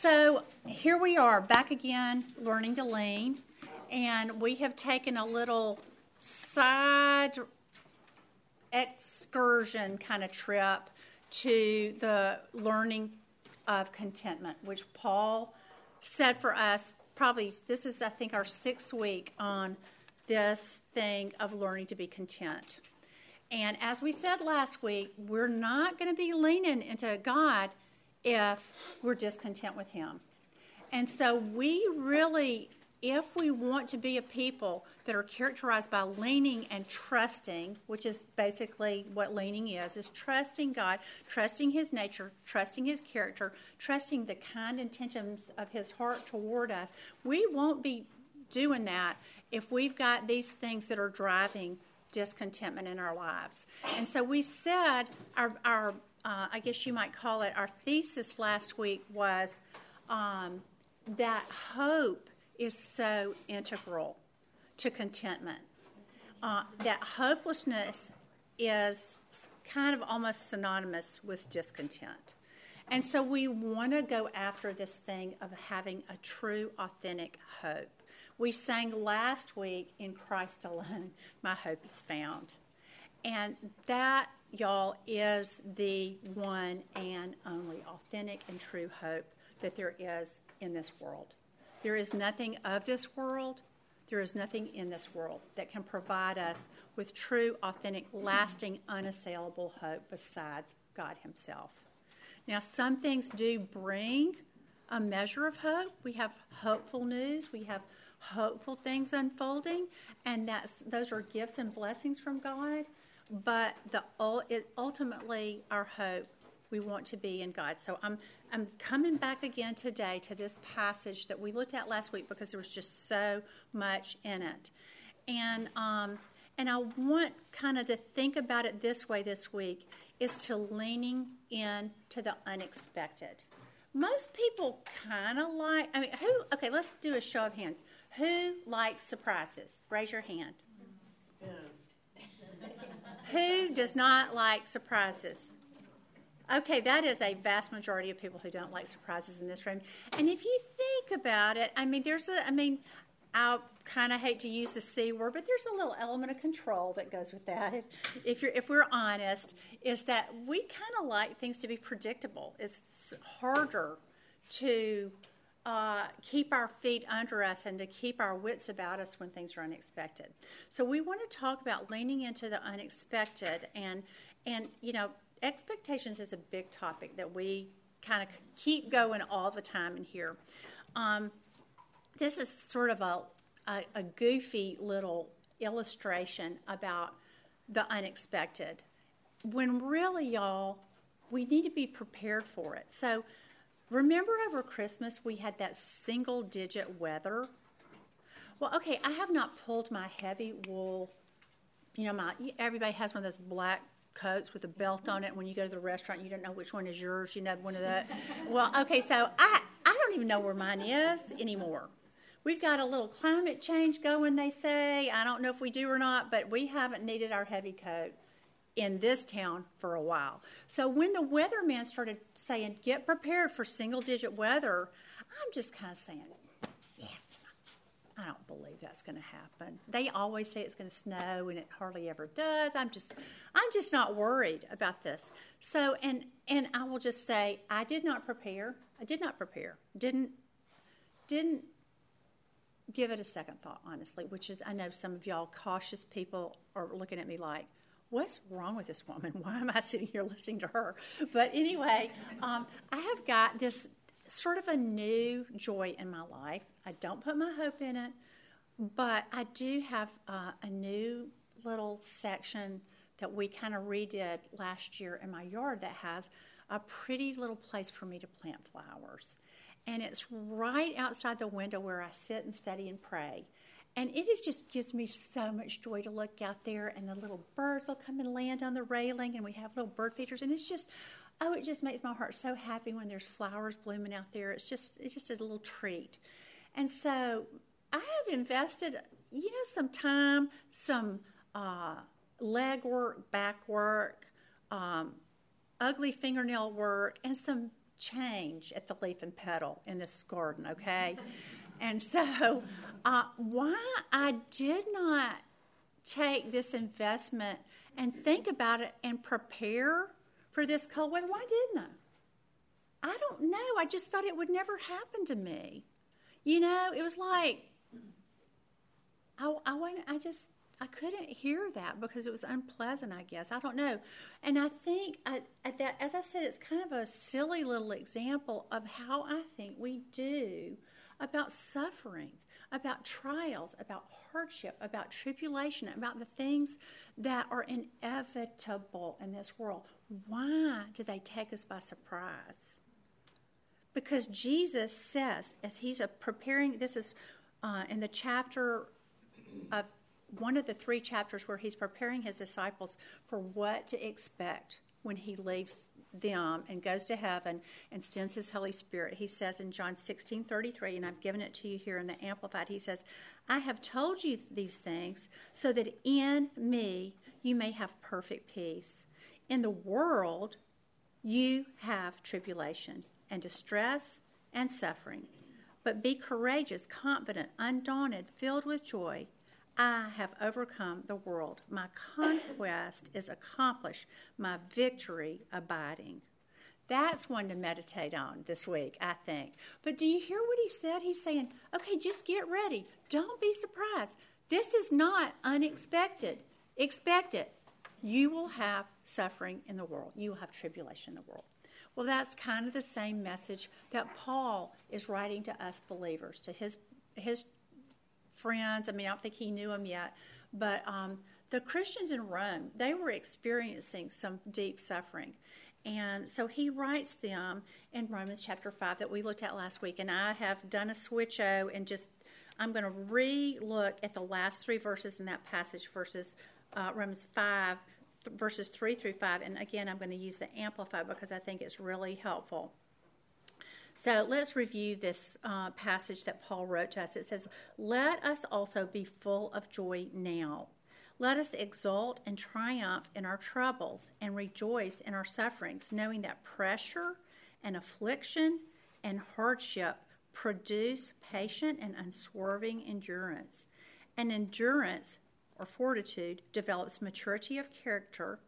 So here we are back again, learning to lean, and we have taken a little side excursion kind of trip to the learning of contentment, which Paul said for us. Probably this is, I think, our sixth week on this thing of learning to be content. And as we said last week, we're not going to be leaning into God if we're discontent with Him. And so we really, if we want to be a people that are characterized by leaning and trusting, which is basically what leaning is, is trusting God, trusting His nature, trusting His character, trusting the kind intentions of His heart toward us, we won't be doing that if we've got these things that are driving discontentment in our lives. And so we said our, our uh, I guess you might call it, our thesis last week was um, that hope is so integral to contentment. Uh, that hopelessness is kind of almost synonymous with discontent. And so we want to go after this thing of having a true, authentic hope. We sang last week, In Christ alone, my hope is found. And that y'all, is the one and only authentic and true hope that there is in this world. There is nothing of this world, there is nothing in this world that can provide us with true, authentic, lasting, unassailable hope besides God Himself. Now, some things do bring a measure of hope. We have hopeful news, we have hopeful things unfolding, and that's, those are gifts and blessings from God but the ultimately our hope we want to be in God. So I'm I'm coming back again today to this passage that we looked at last week because there was just so much in it, and um, and I want kind of to think about it this way this week is to leaning in to the unexpected. Most people kind of like. I mean, who? Okay, let's do a show of hands. Who likes surprises? Raise your hand. Who does not like surprises? Okay, that is a vast majority of people who don't like surprises in this room. And if you think about it, I mean, there's a, I mean, I kind of hate to use the C word, but there's a little element of control that goes with that. If, if you're, if we're honest, is that we kind of like things to be predictable. It's harder to uh, keep our feet under us and to keep our wits about us when things are unexpected. So we want to talk about leaning into the unexpected and and you know expectations is a big topic that we kind of keep going all the time in here. Um, this is sort of a, a, a goofy little illustration about the unexpected when really y'all we need to be prepared for it. So Remember over Christmas we had that single digit weather? Well, okay, I have not pulled my heavy wool, you know, my everybody has one of those black coats with a belt on it. When you go to the restaurant, you don't know which one is yours. You know, one of that. well, okay, so I I don't even know where mine is anymore. We've got a little climate change going, they say. I don't know if we do or not, but we haven't needed our heavy coat in this town for a while. So when the weatherman started saying, get prepared for single digit weather, I'm just kind of saying, yeah, I don't believe that's going to happen. They always say it's going to snow and it hardly ever does. I'm just I'm just not worried about this. So and and I will just say I did not prepare. I did not prepare. Didn't didn't give it a second thought honestly, which is I know some of y'all cautious people are looking at me like what's wrong with this woman? Why am I sitting here listening to her? But anyway, um, I have got this sort of a new joy in my life. I don't put my hope in it, but I do have uh, a new little section that we kind of redid last year in my yard that has a pretty little place for me to plant flowers. And it's right outside the window where I sit and study and pray. And it is just gives me so much joy to look out there and the little birds will come and land on the railing and we have little bird feeders and it's just oh it just makes my heart so happy when there's flowers blooming out there. It's just it's just a little treat. And so I have invested, you know, some time, some uh, leg work, back work, um, ugly fingernail work, and some change at the leaf and petal in this garden, okay? and so, uh, why I did not take this investment and think about it and prepare for this cold weather, why didn't I? I don't know. I just thought it would never happen to me. You know, it was like I, I, I just I couldn't hear that because it was unpleasant, I guess. I don't know. And I think I, that, as I said, it's kind of a silly little example of how I think we do about suffering, about trials, about hardship, about tribulation, about the things that are inevitable in this world. Why do they take us by surprise? Because Jesus says, as he's preparing, this is uh, in the chapter of one of the three chapters where he's preparing his disciples for what to expect when he leaves them and goes to heaven and sends his Holy Spirit. He says in John 16 33, and I've given it to you here in the Amplified, he says, I have told you these things so that in me you may have perfect peace. In the world, you have tribulation and distress and suffering. But be courageous, confident, undaunted, filled with joy I have overcome the world. My conquest is accomplished, my victory abiding. That's one to meditate on this week, I think. But do you hear what he said? He's saying, okay, just get ready. Don't be surprised. This is not unexpected. Expect it. You will have suffering in the world, you will have tribulation in the world. Well, that's kind of the same message that Paul is writing to us believers, to his, his friends. I mean, I don't think he knew them yet, but um, the Christians in Rome, they were experiencing some deep suffering. And so he writes them in Romans chapter 5 that we looked at last week. And I have done a switch o and just, I'm going to re look at the last three verses in that passage, verses uh, Romans 5, th- verses 3 through 5. And again, I'm going to use the Amplify because I think it's really helpful. So let's review this uh, passage that Paul wrote to us. It says, Let us also be full of joy now. Let us exult and triumph in our troubles and rejoice in our sufferings, knowing that pressure and affliction and hardship produce patient and unswerving endurance. And endurance or fortitude develops maturity of character,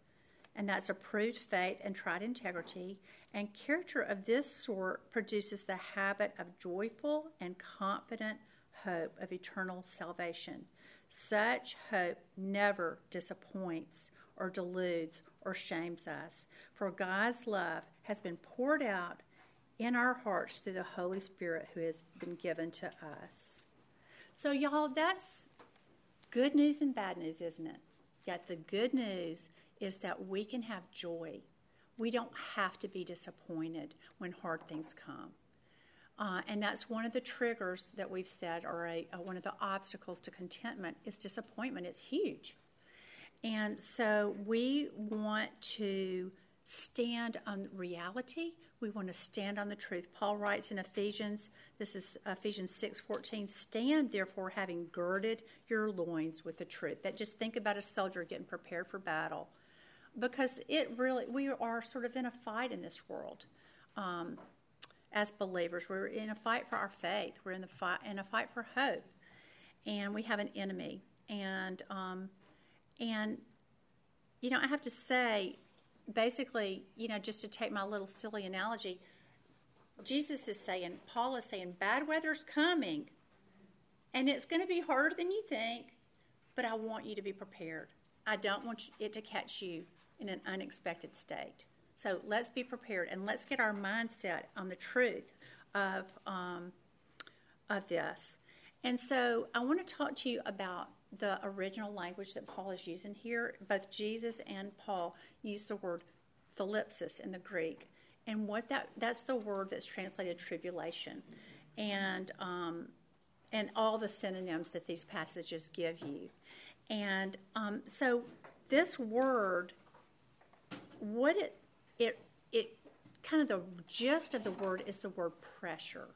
and that's approved faith and tried integrity. And character of this sort produces the habit of joyful and confident hope of eternal salvation. Such hope never disappoints or deludes or shames us, for God's love has been poured out in our hearts through the Holy Spirit who has been given to us. So, y'all, that's good news and bad news, isn't it? Yet the good news is that we can have joy we don't have to be disappointed when hard things come. Uh, and that's one of the triggers that we've said, or a, a, one of the obstacles to contentment is disappointment. It's huge. And so we want to stand on reality. We want to stand on the truth. Paul writes in Ephesians, this is Ephesians 6:14, stand therefore having girded your loins with the truth. That just think about a soldier getting prepared for battle because it really we are sort of in a fight in this world um, as believers. We're in a fight for our faith. We're in the fight in a fight for hope, and we have an enemy. And um, and you know, I have to say, basically, you know, just to take my little silly analogy, Jesus is saying, Paul is saying, bad weather's coming, and it's going to be harder than you think, but I want you to be prepared. I don't want it to catch you in an unexpected state. So let's be prepared and let's get our mindset on the truth of, um, of this. And so I want to talk to you about the original language that Paul is using here. Both Jesus and Paul use the word thlipsis in the Greek. And what that that's the word that's translated tribulation. And um, and all the synonyms that these passages give you. And um, so this word what it it it kind of the gist of the word is the word pressure,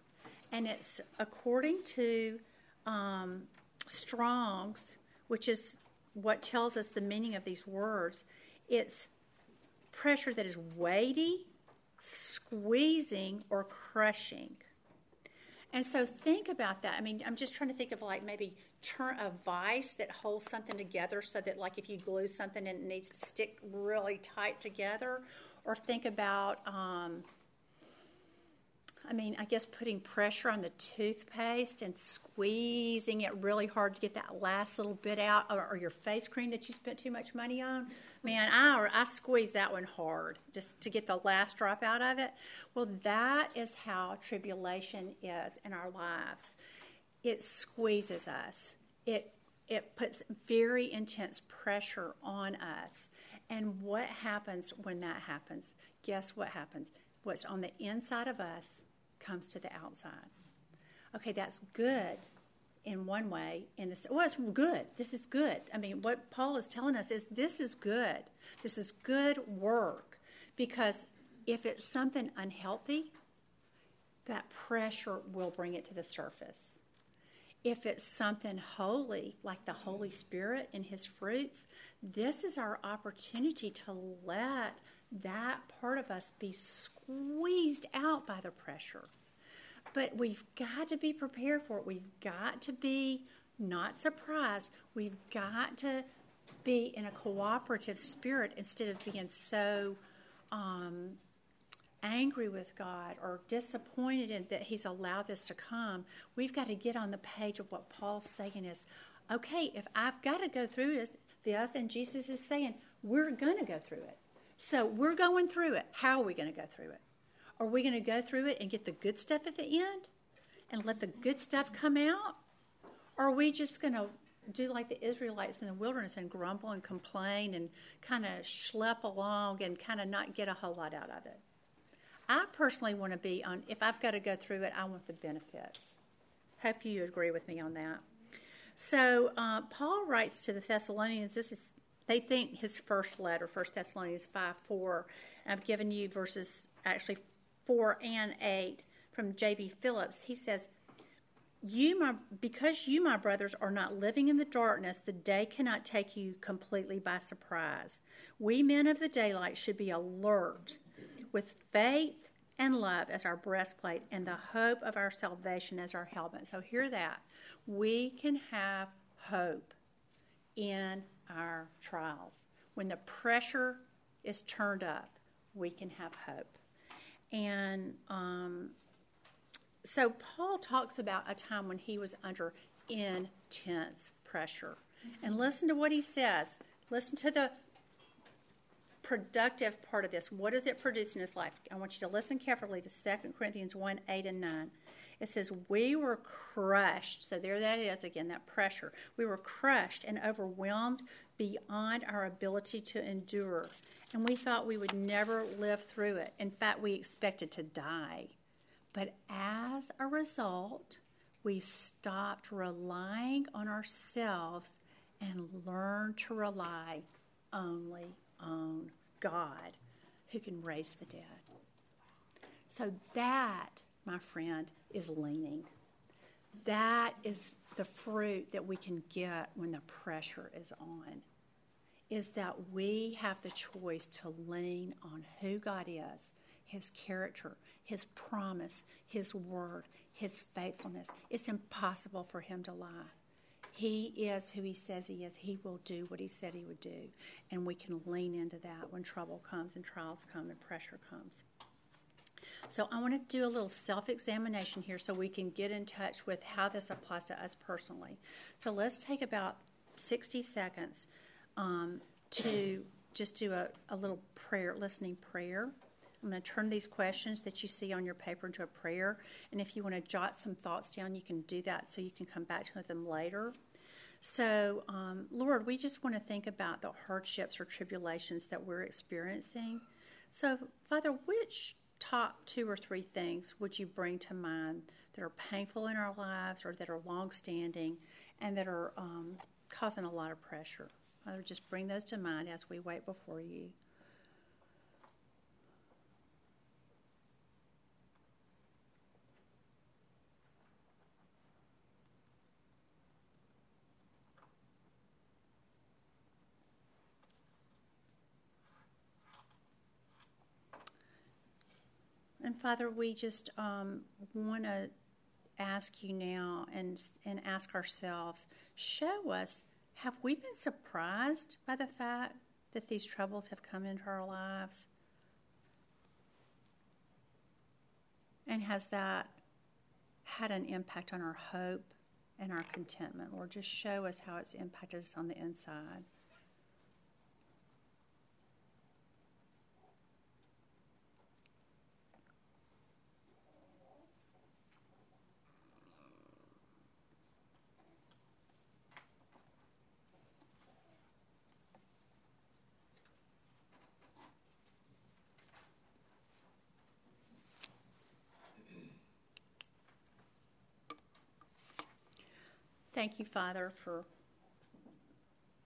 and it's according to um, Strong's, which is what tells us the meaning of these words. It's pressure that is weighty, squeezing or crushing. And so think about that. I mean, I'm just trying to think of like maybe turn a vice that holds something together so that like if you glue something and it needs to stick really tight together, or think about um, I mean, I guess putting pressure on the toothpaste and squeezing it really hard to get that last little bit out, or, or your face cream that you spent too much money on. Man, I, I squeeze that one hard just to get the last drop out of it. Well, that is how tribulation is in our lives. It squeezes us. It it puts very intense pressure on us. And what happens when that happens? Guess what happens? What's on the inside of us comes to the outside. Okay, that's good in one way. In this, well, it's good. This is good. I mean, what Paul is telling us is this is good. This is good work because if it's something unhealthy, that pressure will bring it to the surface. If it's something holy, like the Holy Spirit and His fruits, this is our opportunity to let that part of us be squeezed out by the pressure. But we've got to be prepared for it. We've got to be not surprised. We've got to be in a cooperative spirit instead of being so um, angry with God or disappointed in that He's allowed this to come. We've got to get on the page of what Paul's saying is okay, if I've got to go through this, this and Jesus is saying, we're going to go through it. So we're going through it. How are we going to go through it? Are we going to go through it and get the good stuff at the end and let the good stuff come out? Or are we just going to do like the Israelites in the wilderness and grumble and complain and kind of schlep along and kind of not get a whole lot out of it? I personally want to be on, if I've got to go through it, I want the benefits. Hope you agree with me on that. So, uh, Paul writes to the Thessalonians, this is they think his first letter, 1 Thessalonians 5 4. I've given you verses actually 4 and 8 from J.B. Phillips. He says, you, my, because you, my brothers, are not living in the darkness, the day cannot take you completely by surprise. We men of the daylight should be alert with faith and love as our breastplate and the hope of our salvation as our helmet. So, hear that. We can have hope in our trials. When the pressure is turned up, we can have hope. And um, so Paul talks about a time when he was under intense pressure. And listen to what he says. Listen to the productive part of this. What does it produce in his life? I want you to listen carefully to 2 Corinthians 1 8 and 9. It says, We were crushed. So there that is again, that pressure. We were crushed and overwhelmed beyond our ability to endure. And we thought we would never live through it. In fact, we expected to die. But as a result, we stopped relying on ourselves and learned to rely only on God who can raise the dead. So that, my friend, is leaning. That is the fruit that we can get when the pressure is on. Is that we have the choice to lean on who God is, His character, His promise, His word, His faithfulness. It's impossible for Him to lie. He is who He says He is. He will do what He said He would do. And we can lean into that when trouble comes and trials come and pressure comes. So I want to do a little self examination here so we can get in touch with how this applies to us personally. So let's take about 60 seconds um, to just do a, a little prayer, listening prayer. I'm going to turn these questions that you see on your paper into a prayer. And if you want to jot some thoughts down, you can do that so you can come back to them later. So, um, Lord, we just want to think about the hardships or tribulations that we're experiencing. So, Father, which top two or three things would you bring to mind that are painful in our lives or that are long standing and that are um, causing a lot of pressure? Father, just bring those to mind as we wait before you. And Father, we just um, want to ask you now and and ask ourselves, show us, have we been surprised by the fact that these troubles have come into our lives? And has that had an impact on our hope and our contentment? Lord, just show us how it's impacted us on the inside. Thank you, Father, for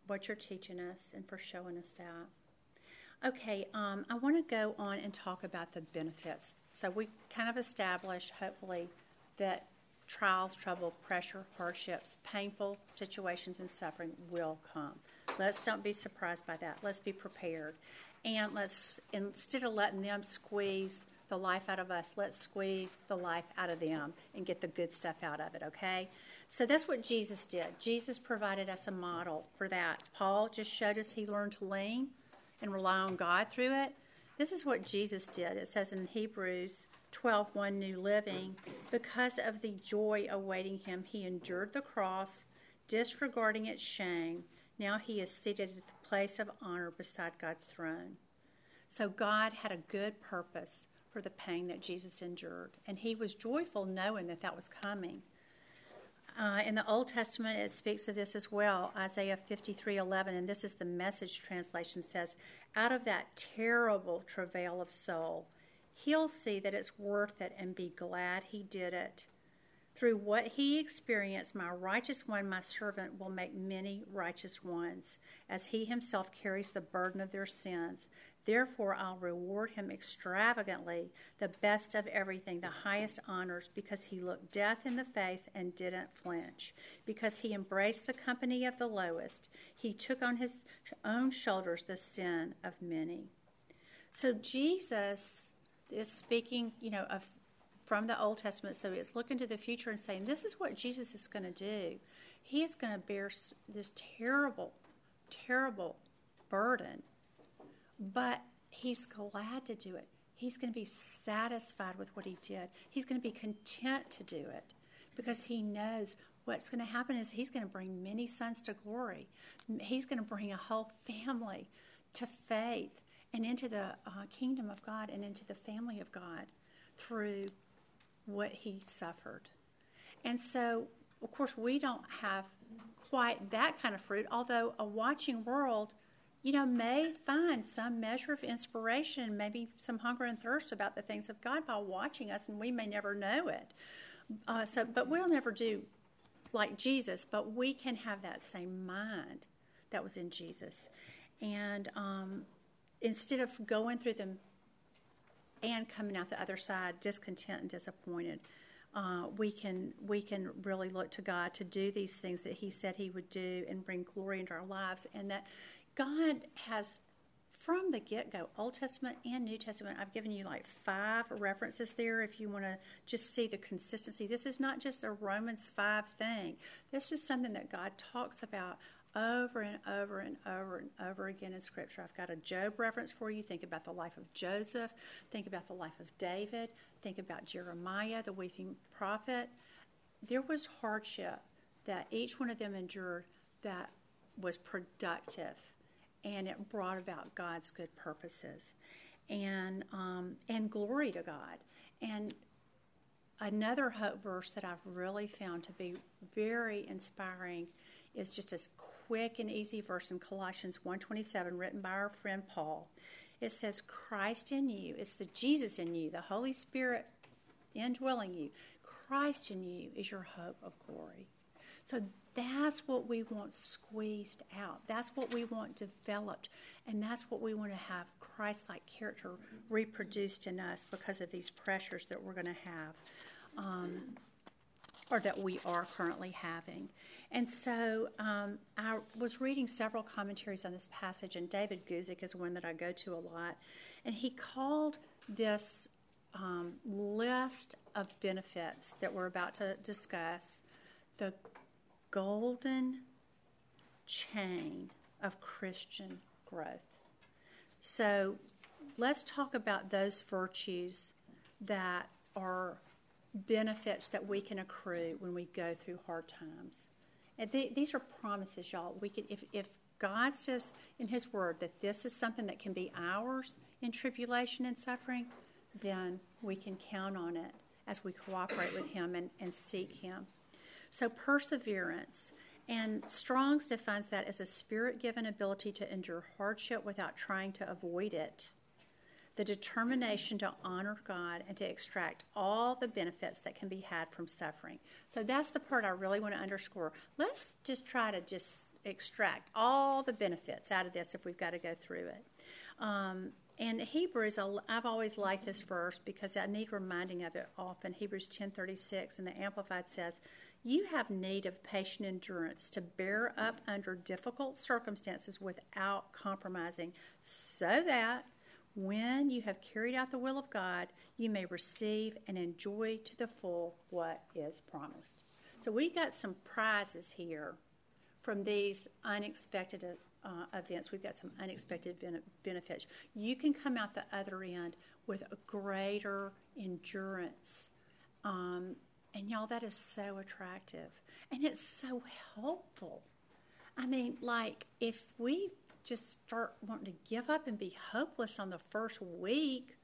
what you're teaching us and for showing us that. Okay, um, I want to go on and talk about the benefits. So we kind of established, hopefully, that trials, trouble, pressure, hardships, painful situations, and suffering will come. Let's don't be surprised by that. Let's be prepared. And let's, instead of letting them squeeze the life out of us, let's squeeze the life out of them and get the good stuff out of it, okay? So that's what Jesus did. Jesus provided us a model for that. Paul just showed us he learned to lean and rely on God through it. This is what Jesus did. It says in Hebrews 12 1 New Living, because of the joy awaiting him, he endured the cross, disregarding its shame. Now he is seated at the place of honor beside God's throne. So God had a good purpose for the pain that Jesus endured, and he was joyful knowing that that was coming. Uh, in the Old Testament, it speaks of this as well. Isaiah 53:11, and this is the Message translation says, "Out of that terrible travail of soul, he'll see that it's worth it and be glad he did it. Through what he experienced, my righteous one, my servant, will make many righteous ones, as he himself carries the burden of their sins. Therefore, I'll reward him extravagantly, the best of everything, the highest honors, because he looked death in the face and didn't flinch, because he embraced the company of the lowest. He took on his own shoulders the sin of many. So Jesus is speaking, you know, of from the Old Testament. So it's looking to the future and saying, this is what Jesus is going to do. He is going to bear this terrible, terrible burden but he's glad to do it. He's going to be satisfied with what he did. He's going to be content to do it because he knows what's going to happen is he's going to bring many sons to glory. He's going to bring a whole family to faith and into the uh, kingdom of God and into the family of God through what he suffered. And so, of course, we don't have quite that kind of fruit, although a watching world – you know, may find some measure of inspiration, maybe some hunger and thirst about the things of God by watching us, and we may never know it. Uh, so, but we'll never do like Jesus, but we can have that same mind that was in Jesus, and um, instead of going through them and coming out the other side discontent and disappointed. Uh, we can we can really look to God to do these things that He said He would do and bring glory into our lives, and that God has from the get go, Old Testament and New Testament, I've given you like five references there if you want to just see the consistency. This is not just a Romans 5 thing, this is something that God talks about over and over and over and over again in Scripture. I've got a Job reference for you. Think about the life of Joseph, think about the life of David, think about Jeremiah, the weeping prophet. There was hardship that each one of them endured that was productive and it brought about God's good purposes and um, and glory to God. And another hope verse that I've really found to be very inspiring is just a quick and easy verse in Colossians 1:27 written by our friend Paul. It says Christ in you, it's the Jesus in you, the Holy Spirit indwelling you. Christ in you is your hope of glory. So that's what we want squeezed out. That's what we want developed. And that's what we want to have Christ like character reproduced in us because of these pressures that we're going to have um, or that we are currently having. And so um, I was reading several commentaries on this passage, and David Guzik is one that I go to a lot. And he called this um, list of benefits that we're about to discuss, the golden chain of Christian growth. So let's talk about those virtues that are benefits that we can accrue when we go through hard times. And th- these are promises, y'all. We can, if, if God says in His Word that this is something that can be ours in tribulation and suffering, then we can count on it as we cooperate with Him and, and seek Him. So, perseverance. And Strong's defines that as a spirit given ability to endure hardship without trying to avoid it. The determination to honor God and to extract all the benefits that can be had from suffering. So that's the part I really want to underscore. Let's just try to just extract all the benefits out of this if we've got to go through it. Um, and Hebrews, I've always liked this verse because I need reminding of it often. Hebrews 10:36 and the Amplified says, "You have need of patient endurance to bear up under difficult circumstances without compromising, so that when you have carried out the will of God, you may receive and enjoy to the full what is promised." So we got some prizes here from these unexpected uh, events. We've got some unexpected benefits. You can come out the other end with a greater endurance. Um, and y'all, that is so attractive. And it's so helpful. I mean, like, if we just start wanting to give up and be hopeless on the first week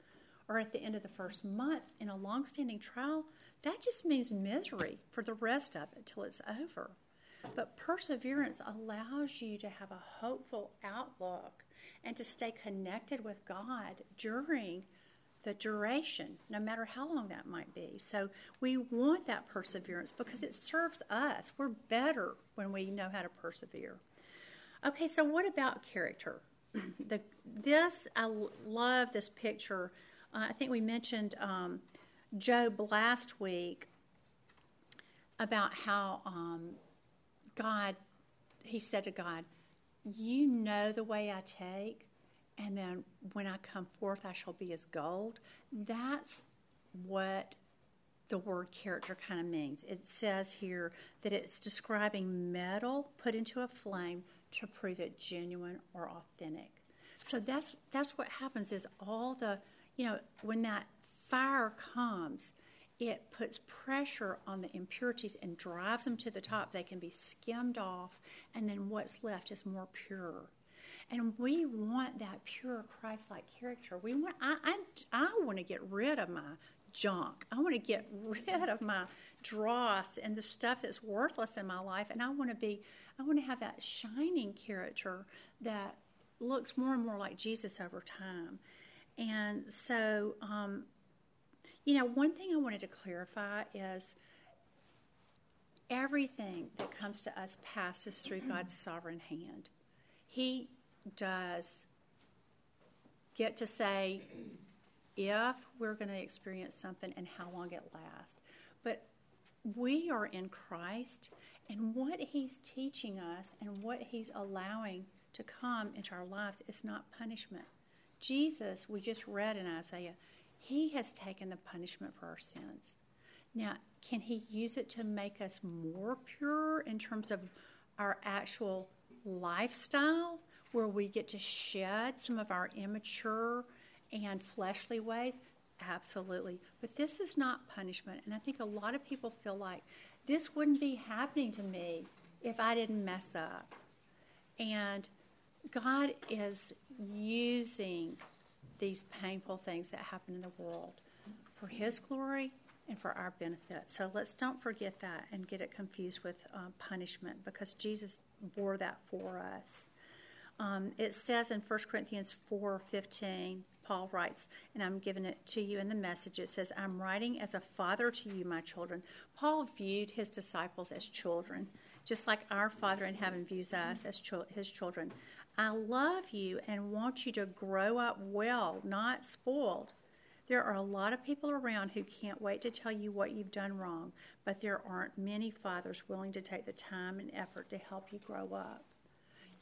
or at the end of the first month in a long-standing trial, that just means misery for the rest of it till it's over. But perseverance allows you to have a hopeful outlook and to stay connected with God during the duration, no matter how long that might be. So we want that perseverance because it serves us. We're better when we know how to persevere. Okay, so what about character? the, this, I love this picture. Uh, I think we mentioned um, Job last week about how um, God, he said to God, You know the way I take, and then when I come forth, I shall be as gold. That's what the word character kind of means. It says here that it's describing metal put into a flame to prove it genuine or authentic. So that's that's what happens is all the you know when that fire comes it puts pressure on the impurities and drives them to the top. They can be skimmed off, and then what's left is more pure. And we want that pure Christ-like character. We want. I, I, I want to get rid of my junk. I want to get rid of my dross and the stuff that's worthless in my life. And I want to be. I want to have that shining character that looks more and more like Jesus over time. And so um, you know, one thing I wanted to clarify is everything that comes to us passes through God's sovereign hand. He does get to say if we're going to experience something and how long it lasts. But we are in Christ, and what He's teaching us and what He's allowing to come into our lives is not punishment. Jesus, we just read in Isaiah, he has taken the punishment for our sins. Now, can He use it to make us more pure in terms of our actual lifestyle, where we get to shed some of our immature and fleshly ways? Absolutely. But this is not punishment. And I think a lot of people feel like this wouldn't be happening to me if I didn't mess up. And God is using these painful things that happen in the world for His glory and for our benefit. So let's don't forget that and get it confused with um, punishment because Jesus bore that for us. Um, it says in 1 Corinthians 4:15, Paul writes, and I'm giving it to you in the message. It says, "I'm writing as a father to you, my children." Paul viewed his disciples as children, just like our Father in heaven views us as his children. I love you and want you to grow up well, not spoiled. There are a lot of people around who can't wait to tell you what you've done wrong, but there aren't many fathers willing to take the time and effort to help you grow up.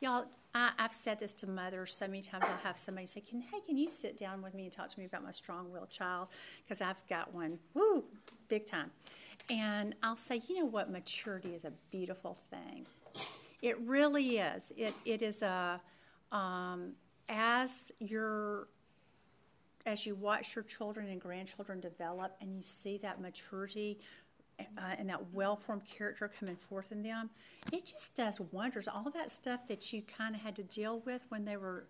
Y'all, I, have said this to mothers so many times. I'll have somebody say, "Can hey, can you sit down with me and talk to me about my strong-willed child? Because I've got one, woo, big time." And I'll say, "You know what? Maturity is a beautiful thing. It really is. It it is a um, as your as you watch your children and grandchildren develop, and you see that maturity uh, and that well formed character coming forth in them, it just does wonders. All that stuff that you kind of had to deal with when they were,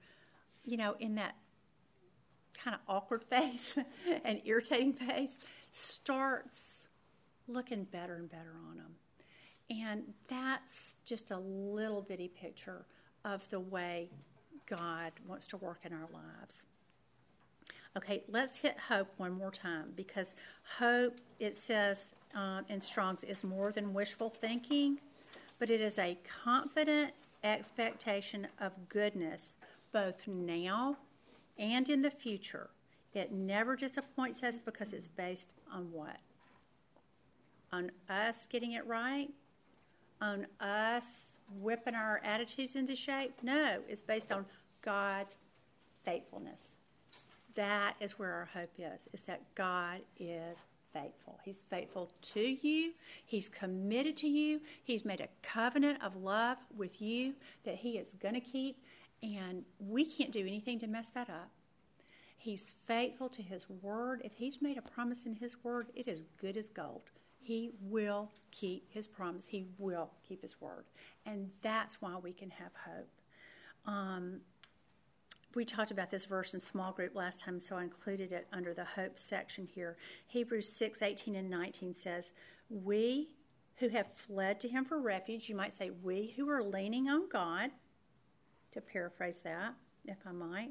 you know, in that kind of awkward phase and irritating phase starts looking better and better on them. And that's just a little bitty picture of the way God wants to work in our lives. Okay, let's hit hope one more time because hope, it says um, in Strong's, is more than wishful thinking, but it is a confident expectation of goodness both now and in the future. It never disappoints us because it's based on what? On us getting it right? On us whipping our attitudes into shape? No, it's based on God's faithfulness. That is where our hope is, is that God is faithful. He's faithful to you. He's committed to you. He's made a covenant of love with you that he is going to keep, and we can't do anything to mess that up. He's faithful to his word. If he's made a promise in his word, it is good as gold. He will keep his promise. He will keep his word. And that's why we can have hope. Um, we talked about this verse in small group last time, so I included it under the hope section here. Hebrews 6 18 and 19 says, We who have fled to him for refuge, you might say, we who are leaning on God, to paraphrase that, if I might,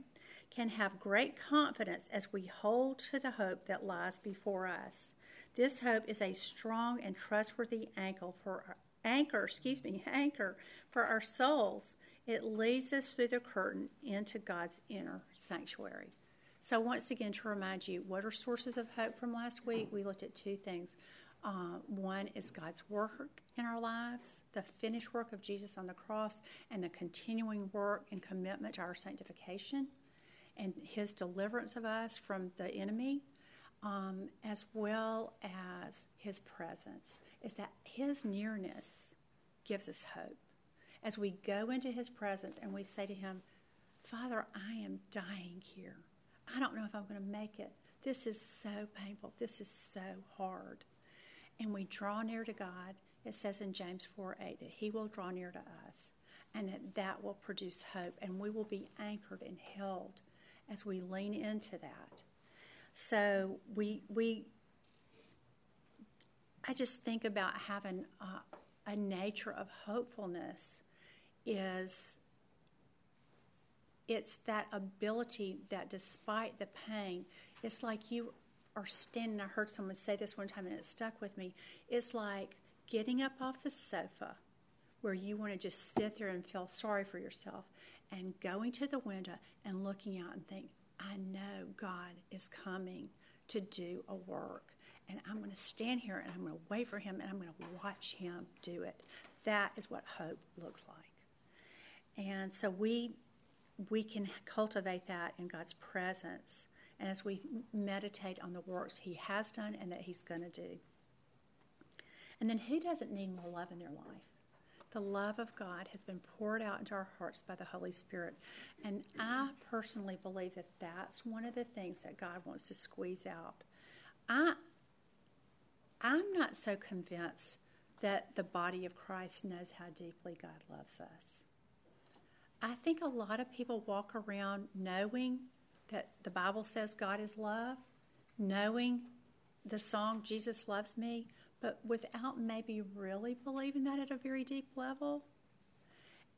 can have great confidence as we hold to the hope that lies before us. This hope is a strong and trustworthy anchor for our, anchor, excuse me, anchor for our souls it leads us through the curtain into God's inner sanctuary. So, once again, to remind you, what are sources of hope from last week? We looked at two things. Uh, one is God's work in our lives, the finished work of Jesus on the cross, and the continuing work and commitment to our sanctification and his deliverance of us from the enemy, um, as well as his presence. Is that his nearness gives us hope as we go into his presence and we say to him, Father, I am dying here. I don't know if I'm going to make it. This is so painful. This is so hard. And we draw near to God. It says in James 4 8 that he will draw near to us and that that will produce hope and we will be anchored and held as we lean into that. So we, we I just think about having a, a nature of hopefulness is it's that ability that despite the pain, it's like you are standing. I heard someone say this one time and it stuck with me. It's like getting up off the sofa where you want to just sit there and feel sorry for yourself and going to the window and looking out and think, I know God is coming to do a work. And I'm going to stand here and I'm going to wait for him and I'm going to watch him do it. That is what hope looks like. And so we we can cultivate that in God's presence and as we meditate on the works he has done and that he's going to do. And then who doesn't need more love in their life? The love of God has been poured out into our hearts by the Holy Spirit. And I personally believe that that's one of the things that God wants to squeeze out. I I'm not so convinced that the body of Christ knows how deeply God loves us. I think a lot of people walk around knowing that the Bible says God is love, knowing the song Jesus Loves Me, but without maybe really believing that at a very deep level.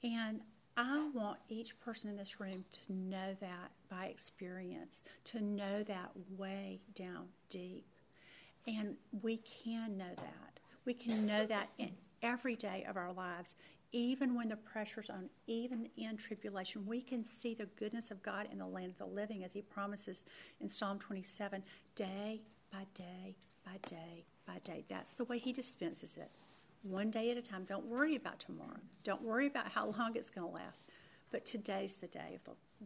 And I want each person in this room to know that by experience, to know that way down deep. And we can know that. We can know that in every day of our lives, even when the pressure's on, even in tribulation, we can see the goodness of God in the land of the living as He promises in Psalm 27 day by day by day by day. That's the way He dispenses it. one day at a time. Don't worry about tomorrow. Don't worry about how long it's going to last. But today's the day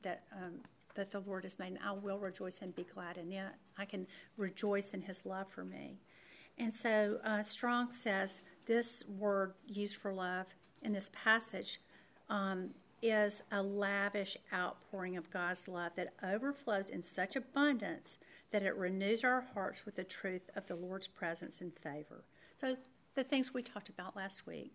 that um, that the Lord has made, and I will rejoice and be glad in it. I can rejoice in His love for me. And so uh, Strong says this word used for love in this passage um, is a lavish outpouring of God's love that overflows in such abundance that it renews our hearts with the truth of the Lord's presence and favor. So, the things we talked about last week.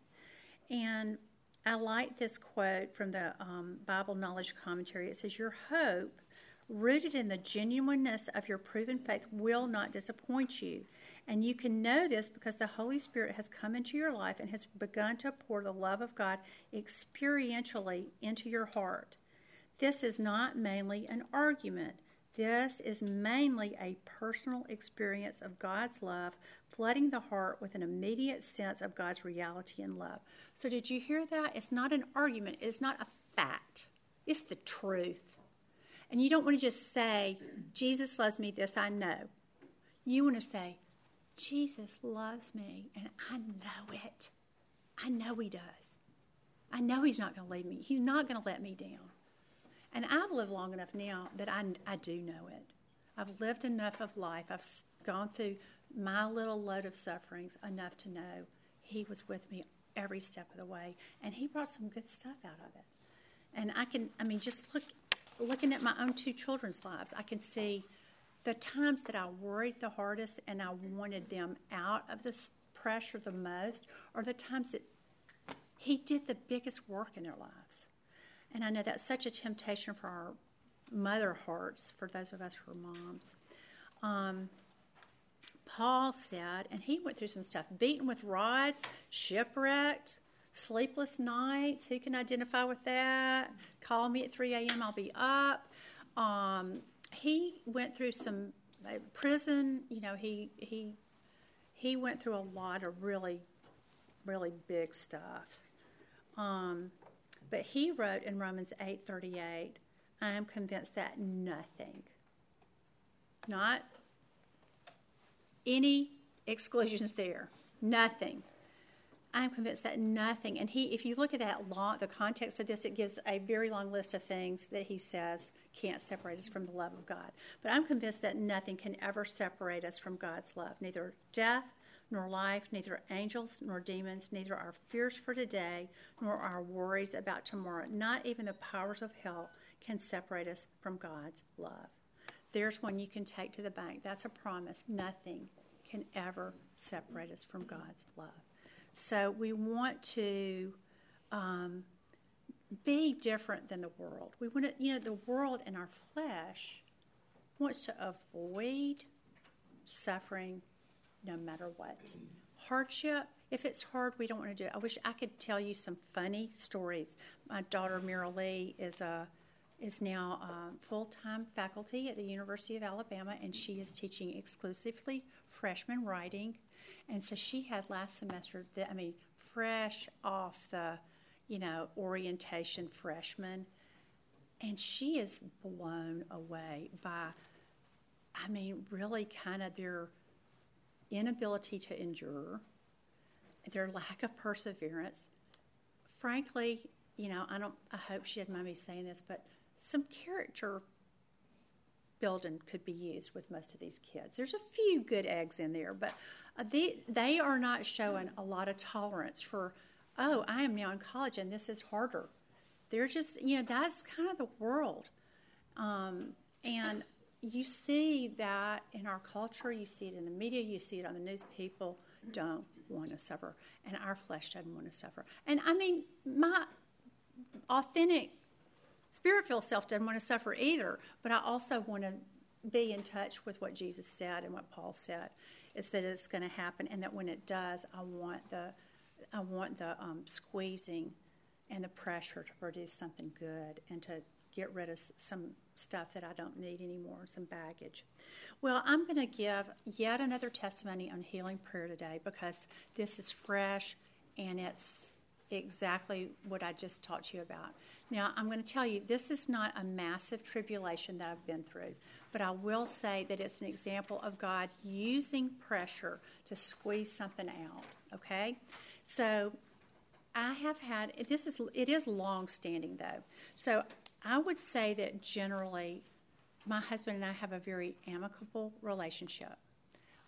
And I like this quote from the um, Bible Knowledge Commentary. It says, Your hope, rooted in the genuineness of your proven faith, will not disappoint you. And you can know this because the Holy Spirit has come into your life and has begun to pour the love of God experientially into your heart. This is not mainly an argument. This is mainly a personal experience of God's love, flooding the heart with an immediate sense of God's reality and love. So, did you hear that? It's not an argument, it's not a fact, it's the truth. And you don't want to just say, Jesus loves me, this I know. You want to say, Jesus loves me, and I know it. I know He does. I know He's not going to leave me. He's not going to let me down. And I've lived long enough now that I, I do know it. I've lived enough of life. I've gone through my little load of sufferings enough to know He was with me every step of the way, and He brought some good stuff out of it. And I can, I mean, just look, looking at my own two children's lives, I can see the times that I worried the hardest and I wanted them out of this pressure the most are the times that He did the biggest work in their lives. And I know that's such a temptation for our mother hearts, for those of us who are moms. Um, Paul said, and he went through some stuff beaten with rods, shipwrecked, sleepless nights. Who can identify with that? Call me at 3 a.m., I'll be up. Um, he went through some uh, prison. You know, he he he went through a lot of really, really big stuff. Um, but he wrote in Romans eight thirty eight, "I am convinced that nothing, not any exclusions there, nothing I'm convinced that nothing, and he, if you look at that long, the context of this, it gives a very long list of things that he says can't separate us from the love of God. But I'm convinced that nothing can ever separate us from God's love. Neither death nor life, neither angels nor demons, neither our fears for today nor our worries about tomorrow, not even the powers of hell can separate us from God's love. There's one you can take to the bank. That's a promise. Nothing can ever separate us from God's love. So we want to um, be different than the world. We want to, you know, the world and our flesh wants to avoid suffering no matter what. Hardship, if it's hard, we don't want to do it. I wish I could tell you some funny stories. My daughter Mira Lee is a is now full time faculty at the University of Alabama, and she is teaching exclusively freshman writing and so she had last semester, the, I mean, fresh off the, you know, orientation freshman. And she is blown away by, I mean, really kind of their inability to endure, their lack of perseverance. Frankly, you know, I don't, I hope she didn't mind me saying this, but some character building could be used with most of these kids. There's a few good eggs in there, but uh, they, they are not showing a lot of tolerance for, oh, I am now in college and this is harder. They're just, you know, that's kind of the world. Um, and you see that in our culture, you see it in the media, you see it on the news. People don't want to suffer, and our flesh doesn't want to suffer. And I mean, my authentic spirit filled self doesn't want to suffer either, but I also want to be in touch with what Jesus said and what Paul said is that it's going to happen, and that when it does, I want the I want the um, squeezing and the pressure to produce something good and to get rid of some stuff that I don't need anymore, some baggage. Well, I'm going to give yet another testimony on healing prayer today because this is fresh and it's exactly what I just talked to you about. Now, I'm going to tell you this is not a massive tribulation that I've been through. But I will say that it's an example of God using pressure to squeeze something out, okay? So I have had this is it is long standing though. So I would say that generally my husband and I have a very amicable relationship.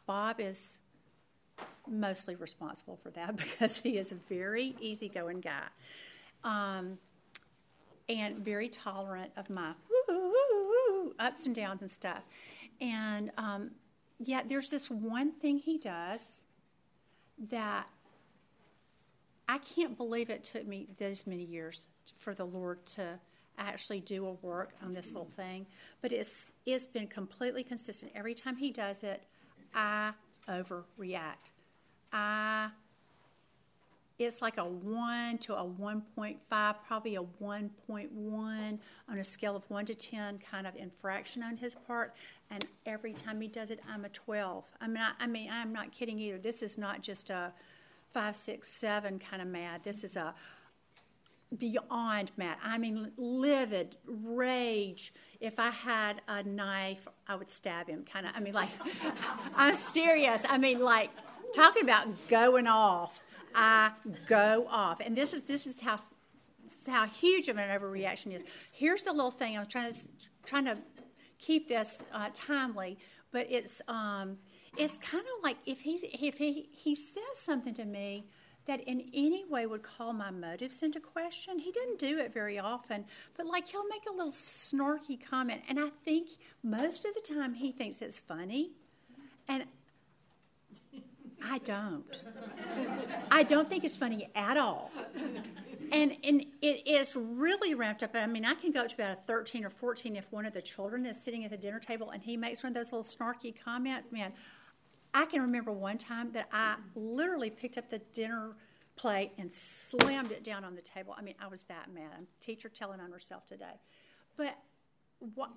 Bob is mostly responsible for that because he is a very easygoing guy. Um, and very tolerant of my ups and downs and stuff. And um, yet, there's this one thing he does that I can't believe it took me those many years for the Lord to actually do a work on this whole thing. But it's it's been completely consistent. Every time he does it, I overreact. I it's like a 1 to a 1.5, probably a 1.1 on a scale of 1 to 10 kind of infraction on his part. And every time he does it, I'm a 12. I mean, I, I mean, I'm not kidding either. This is not just a 5, 6, 7 kind of mad. This is a beyond mad. I mean, livid, rage. If I had a knife, I would stab him, kind of. I mean, like, I'm serious. I mean, like, talking about going off. I go off. And this is this is how how huge of an overreaction is. Here's the little thing I'm trying to trying to keep this uh, timely, but it's um, it's kind of like if he if he he says something to me that in any way would call my motives into question. He doesn't do it very often, but like he'll make a little snarky comment, and I think most of the time he thinks it's funny, and I don't. I don't think it's funny at all. And, and it is really ramped up. I mean, I can go up to about a 13 or 14 if one of the children is sitting at the dinner table and he makes one of those little snarky comments. Man, I can remember one time that I literally picked up the dinner plate and slammed it down on the table. I mean, I was that mad. I'm teacher telling on herself today. But what,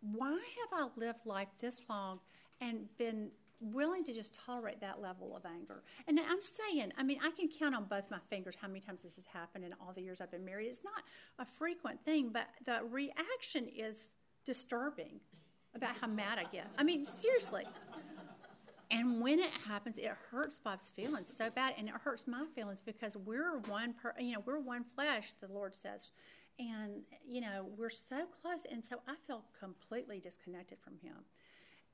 why have I lived life this long and been willing to just tolerate that level of anger. And I'm saying, I mean, I can count on both my fingers how many times this has happened in all the years I've been married. It's not a frequent thing, but the reaction is disturbing about how mad I get. I mean, seriously. And when it happens, it hurts Bob's feelings so bad, and it hurts my feelings because we're one, per, you know, we're one flesh. The Lord says, and you know, we're so close, and so I feel completely disconnected from Him.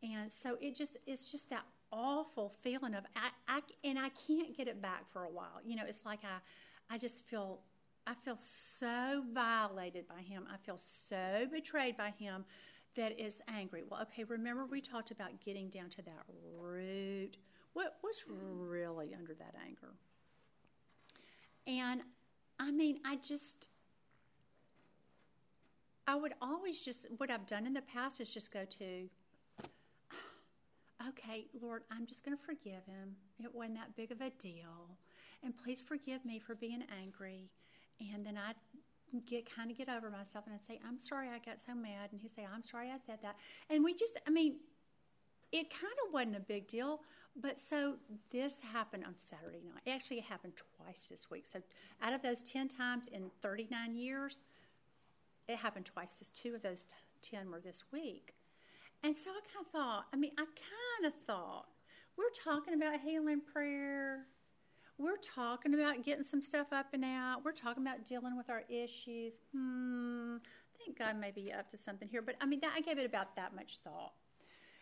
And so it just it's just that awful feeling of I, I and I can't get it back for a while. You know, it's like I I just feel I feel so violated by him. I feel so betrayed by him that it's angry. Well, okay, remember we talked about getting down to that root. What was really under that anger? And I mean, I just I would always just what I've done in the past is just go to okay, Lord, I'm just going to forgive him. It wasn't that big of a deal. And please forgive me for being angry. And then I'd get kind of get over myself and I'd say, I'm sorry I got so mad. And he'd say, I'm sorry I said that. And we just, I mean, it kind of wasn't a big deal. But so this happened on Saturday night. Actually, it happened twice this week. So out of those 10 times in 39 years, it happened twice. Two of those 10 were this week. And so I kind of thought, I mean, I kind of thought, we're talking about healing prayer. We're talking about getting some stuff up and out. We're talking about dealing with our issues. Hmm, I think God may be up to something here. But I mean, that, I gave it about that much thought.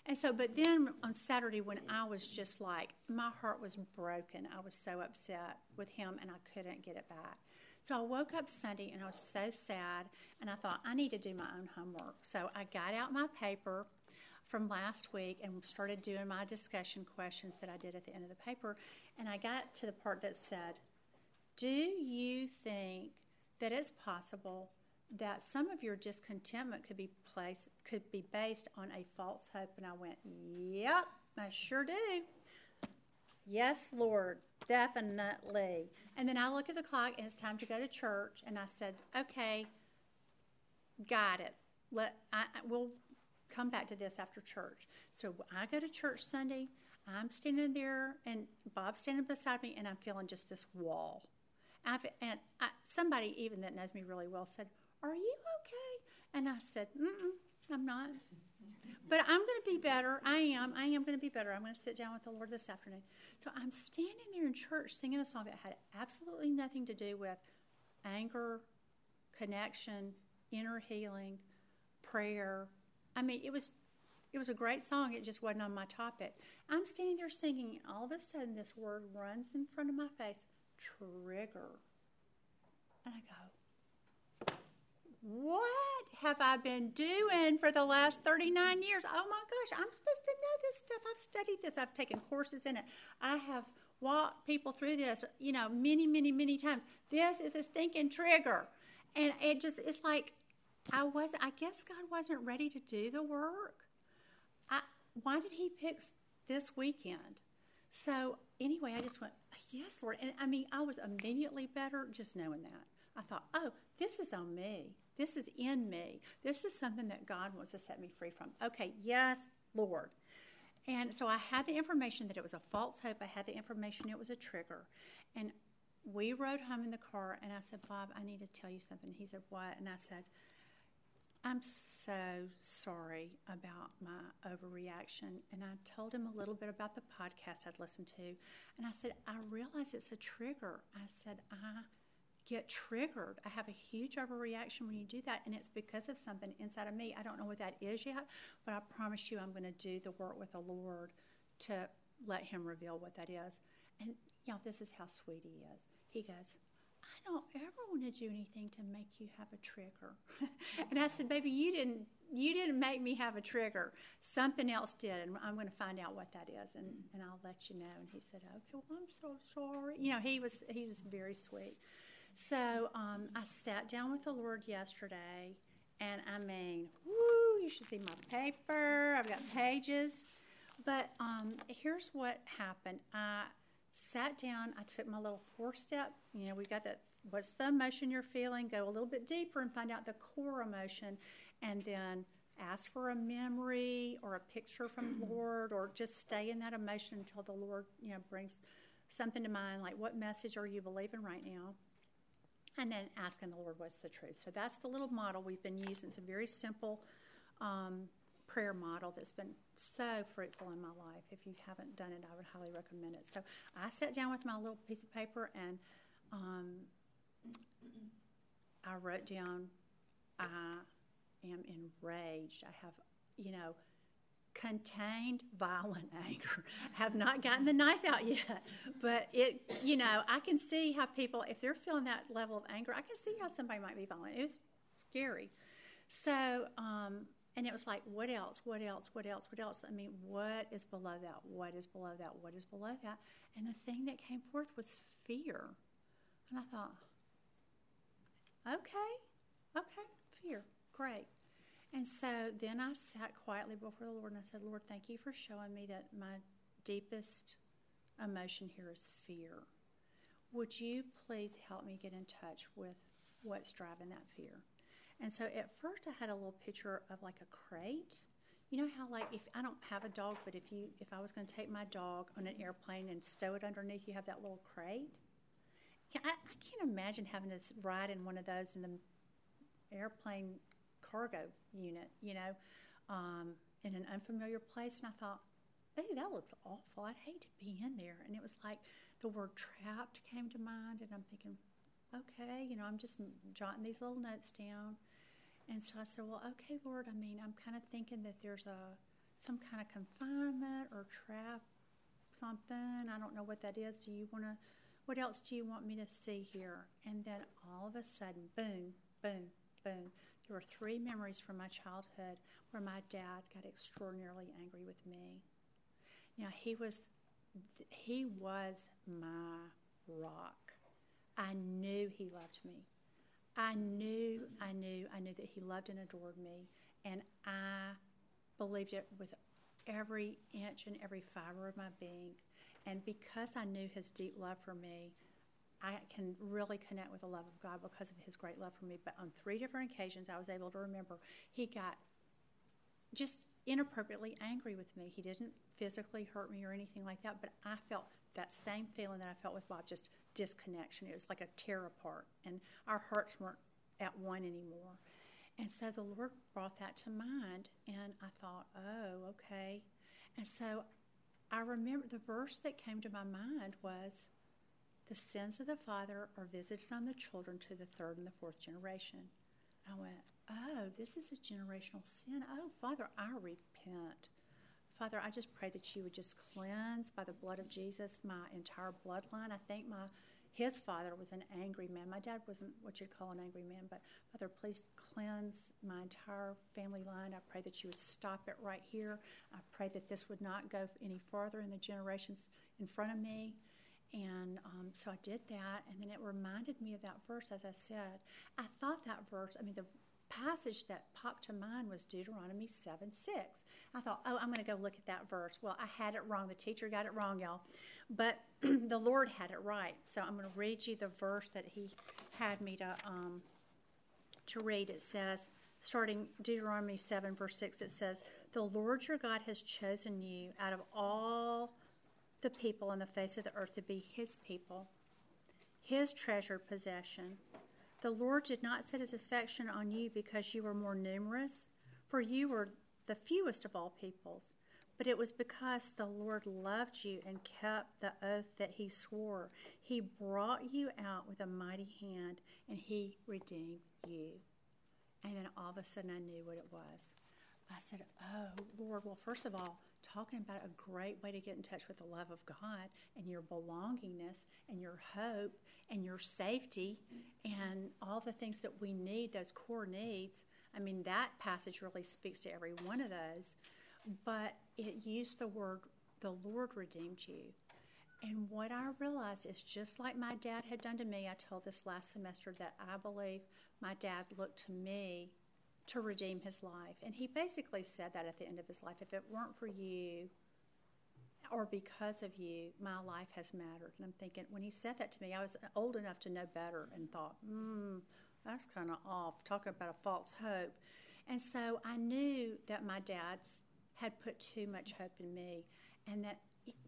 And so, but then on Saturday, when I was just like, my heart was broken, I was so upset with him and I couldn't get it back. So I woke up Sunday and I was so sad, and I thought, I need to do my own homework. So I got out my paper from last week and started doing my discussion questions that I did at the end of the paper. And I got to the part that said, Do you think that it's possible that some of your discontentment could be placed could be based on a false hope? And I went, Yep, I sure do. Yes, Lord, definitely. And then I look at the clock and it's time to go to church and I said, Okay, got it. Let I we'll come back to this after church. So I go to church Sunday. I'm standing there, and Bob's standing beside me, and I'm feeling just this wall. I've, and I, somebody even that knows me really well said, "Are you okay?" And I said, Mm-mm, "I'm not." But I'm going to be better. I am. I am going to be better. I'm going to sit down with the Lord this afternoon. So I'm standing there in church singing a song that had absolutely nothing to do with anger, connection, inner healing, prayer. I mean, it was it was a great song. It just wasn't on my topic. I'm standing there singing, and all of a sudden, this word runs in front of my face trigger. And I go, What have I been doing for the last 39 years? Oh my gosh, I'm supposed to know this stuff. I've studied this, I've taken courses in it. I have walked people through this, you know, many, many, many times. This is a stinking trigger. And it just, it's like, I was, I guess God wasn't ready to do the work I, why did he pick this weekend? So anyway, I just went, yes, Lord. And I mean, I was immediately better just knowing that. I thought, oh, this is on me. This is in me. This is something that God wants to set me free from. Okay, yes, Lord. And so I had the information that it was a false hope. I had the information it was a trigger. And we rode home in the car, and I said, Bob, I need to tell you something. He said, What? And I said, I'm so sorry about my overreaction. And I told him a little bit about the podcast I'd listened to. And I said, I realize it's a trigger. I said, I get triggered. I have a huge overreaction when you do that. And it's because of something inside of me. I don't know what that is yet, but I promise you I'm going to do the work with the Lord to let Him reveal what that is. And, you know, this is how sweet He is. He goes, I don't ever want to do anything to make you have a trigger. and I said, baby, you didn't you didn't make me have a trigger. Something else did, and I'm going to find out what that is, and, and I'll let you know. And he said, okay, well, I'm so sorry. You know, he was he was very sweet. So um, I sat down with the Lord yesterday, and I mean, woo! You should see my paper. I've got pages. But um, here's what happened. I sat down, I took my little four step, you know, we got that what's the emotion you're feeling, go a little bit deeper and find out the core emotion, and then ask for a memory or a picture from the Lord, or just stay in that emotion until the Lord, you know, brings something to mind, like what message are you believing right now? And then asking the Lord what's the truth. So that's the little model we've been using. It's a very simple um, prayer model that's been so fruitful in my life. If you haven't done it, I would highly recommend it. So I sat down with my little piece of paper and um, I wrote down, I am enraged. I have, you know, contained violent anger. have not gotten the knife out yet, but it, you know, I can see how people, if they're feeling that level of anger, I can see how somebody might be violent. It was scary. So, um, and it was like, what else? What else? What else? What else? I mean, what is below that? What is below that? What is below that? And the thing that came forth was fear. And I thought, okay, okay, fear, great. And so then I sat quietly before the Lord and I said, Lord, thank you for showing me that my deepest emotion here is fear. Would you please help me get in touch with what's driving that fear? And so at first I had a little picture of like a crate. You know how like if I don't have a dog, but if you if I was going to take my dog on an airplane and stow it underneath, you have that little crate. I, I can't imagine having to ride in one of those in the airplane cargo unit. You know, um, in an unfamiliar place, and I thought, hey, that looks awful. I'd hate to be in there. And it was like the word trapped came to mind, and I'm thinking, okay, you know, I'm just jotting these little notes down. And so I said, well, okay, Lord, I mean, I'm kind of thinking that there's a some kind of confinement or trap, something. I don't know what that is. Do you want to, what else do you want me to see here? And then all of a sudden, boom, boom, boom. There were three memories from my childhood where my dad got extraordinarily angry with me. Now, he was, he was my rock. I knew he loved me. I knew, I knew, I knew that He loved and adored me, and I believed it with every inch and every fiber of my being. And because I knew His deep love for me, I can really connect with the love of God because of His great love for me. But on three different occasions, I was able to remember He got just inappropriately angry with me. He didn't physically hurt me or anything like that, but I felt that same feeling that I felt with Bob, just disconnection. It was like a tear apart, and our hearts weren't at one anymore. And so the Lord brought that to mind, and I thought, oh, okay. And so I remember the verse that came to my mind was, the sins of the father are visited on the children to the third and the fourth generation. I went, oh, this is a generational sin. Oh, Father, I repent. Father, I just pray that you would just cleanse by the blood of Jesus my entire bloodline. I think my his father was an angry man. My dad wasn't what you'd call an angry man, but Father, please cleanse my entire family line. I pray that you would stop it right here. I pray that this would not go any farther in the generations in front of me. And um, so I did that, and then it reminded me of that verse, as I said. I thought that verse, I mean, the passage that popped to mind was Deuteronomy 7 6. I thought, oh, I'm going to go look at that verse. Well, I had it wrong. The teacher got it wrong, y'all. But the Lord had it right. So I'm going to read you the verse that He had me to, um, to read. It says, starting Deuteronomy 7, verse 6, it says, The Lord your God has chosen you out of all the people on the face of the earth to be his people, his treasured possession. The Lord did not set his affection on you because you were more numerous, for you were the fewest of all peoples, but it was because the Lord loved you and kept the oath that he swore. He brought you out with a mighty hand, and he redeemed you. And then all of a sudden I knew what it was. I said, Oh, Lord, well, first of all, talking about a great way to get in touch with the love of God and your belongingness and your hope and your safety and all the things that we need, those core needs. I mean, that passage really speaks to every one of those. But it used the word, the Lord redeemed you. And what I realized is just like my dad had done to me, I told this last semester that I believe my dad looked to me to redeem his life. And he basically said that at the end of his life if it weren't for you or because of you, my life has mattered. And I'm thinking, when he said that to me, I was old enough to know better and thought, hmm, that's kind of off, talking about a false hope. And so I knew that my dad's had put too much hope in me, and that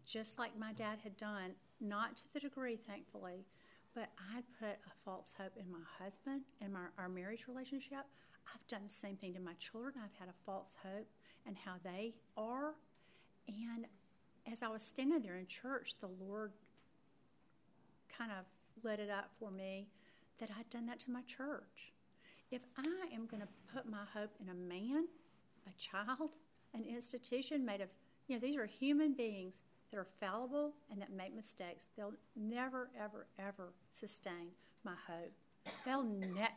just like my dad had done, not to the degree, thankfully, but I'd put a false hope in my husband and my, our marriage relationship. I've done the same thing to my children. I've had a false hope and how they are. And as I was standing there in church, the Lord kind of let it up for me that I'd done that to my church. If I am going to put my hope in a man, a child, an institution made of, you know, these are human beings that are fallible and that make mistakes, they'll never, ever, ever sustain my hope. They'll ne-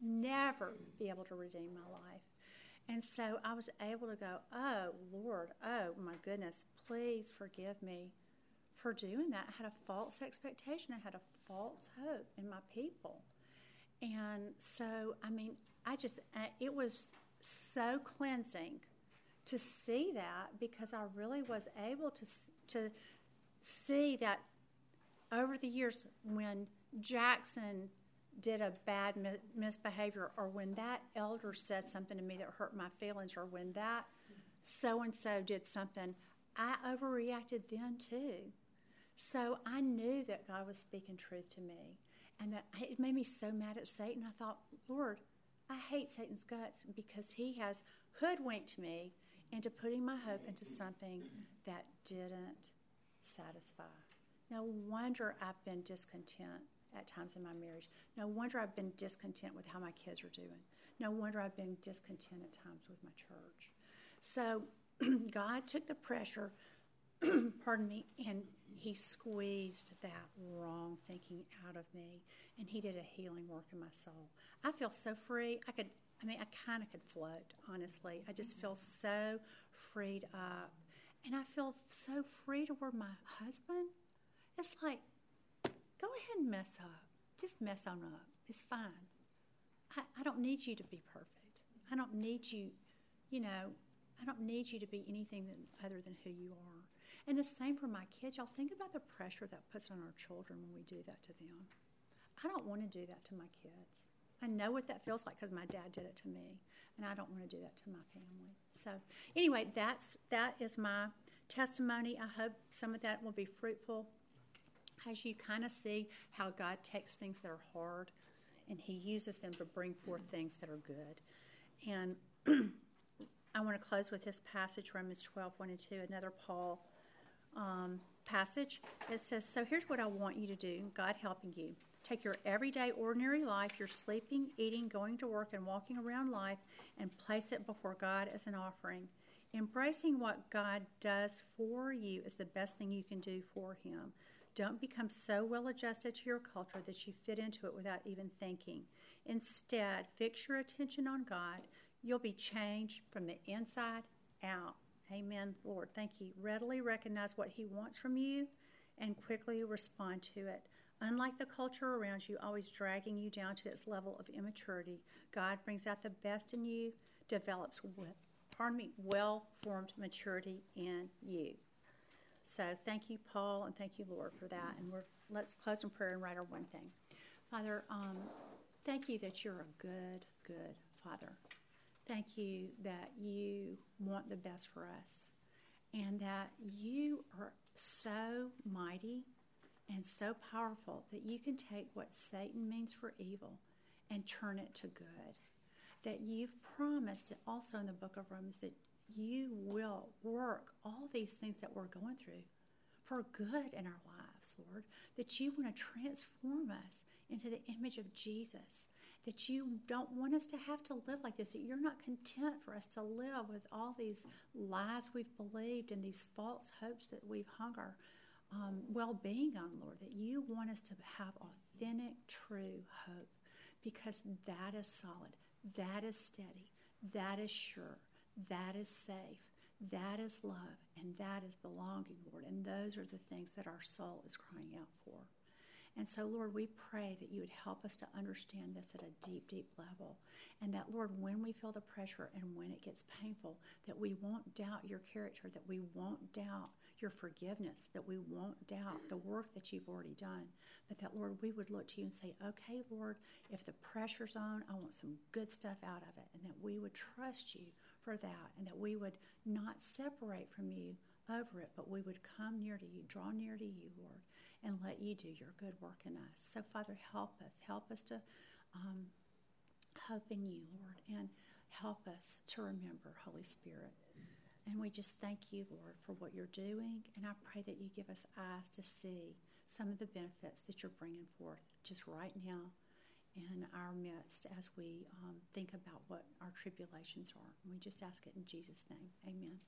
never be able to redeem my life. And so I was able to go, oh, Lord, oh, my goodness, please forgive me for doing that. I had a false expectation, I had a false hope in my people. And so, I mean, I just, it was so cleansing to see that because I really was able to, to see that over the years when Jackson did a bad misbehavior or when that elder said something to me that hurt my feelings or when that so and so did something, I overreacted then too. So I knew that God was speaking truth to me and that it made me so mad at Satan. I thought, Lord, I hate Satan's guts because he has hoodwinked me into putting my hope into something that didn't satisfy. No wonder I've been discontent at times in my marriage. No wonder I've been discontent with how my kids are doing. No wonder I've been discontent at times with my church. So God took the pressure, pardon me, and He squeezed that wrong thinking out of me, and He did a healing work in my soul. I feel so free. I could, I mean, I kind of could float, honestly. I just mm-hmm. feel so freed up. And I feel so free toward my husband. It's like Go ahead and mess up. Just mess on up. It's fine. I, I don't need you to be perfect. I don't need you, you know, I don't need you to be anything than, other than who you are. And the same for my kids. Y'all think about the pressure that puts on our children when we do that to them. I don't want to do that to my kids. I know what that feels like because my dad did it to me, and I don't want to do that to my family. So, anyway, that's that is my testimony. I hope some of that will be fruitful as you kind of see how God takes things that are hard and He uses them to bring forth things that are good. and I want to close with this passage, Romans 12, 1 and 2, another Paul um, passage. It says, So here's what I want you to do, God helping you. Take your everyday, ordinary life, your sleeping, eating, going to work, and walking around life, and place it before God as an offering. Embracing what God does for you is the best thing you can do for Him. Don't become so well adjusted to your culture that you fit into it without even thinking. Instead, fix your attention on God. You'll be changed from the inside out. Amen, Lord. Thank you. Readily recognize what He wants from you and quickly respond to it. Unlike the culture around you, always dragging you down to its level of immaturity, God brings out the best in you, develops, pardon me, well-formed maturity in you. So thank you, Paul, and thank you, Lord, for that. And we're let's close in prayer and write our one thing. Father, um, thank you that you're a good, good Father. Thank you that you want the best for us and that you are so mighty and so powerful that you can take what Satan means for evil and turn it to good. That you've promised also in the book of Romans that you will work all these things that we're going through for good in our lives, Lord. That you want to transform us into the image of Jesus that you don't want us to have to live like this, that you're not content for us to live with all these lies we've believed and these false hopes that we've hung our um, well being on, Lord, that you want us to have authentic, true hope because that is solid, that is steady, that is sure, that is safe. That is love, and that is belonging, Lord. And those are the things that our soul is crying out for. And so, Lord, we pray that you would help us to understand this at a deep, deep level. And that, Lord, when we feel the pressure and when it gets painful, that we won't doubt your character, that we won't doubt your forgiveness, that we won't doubt the work that you've already done. But that, Lord, we would look to you and say, okay, Lord, if the pressure's on, I want some good stuff out of it. And that we would trust you for that and that we would not separate from you over it, but we would come near to you, draw near to you, Lord, and let you do your good work in us. So, Father, help us. Help us to um, hope in you, Lord, and help us to remember, Holy Spirit. And we just thank you, Lord, for what you're doing. And I pray that you give us eyes to see some of the benefits that you're bringing forth just right now in our midst as we um, think about what our tribulations are. And we just ask it in Jesus' name. Amen.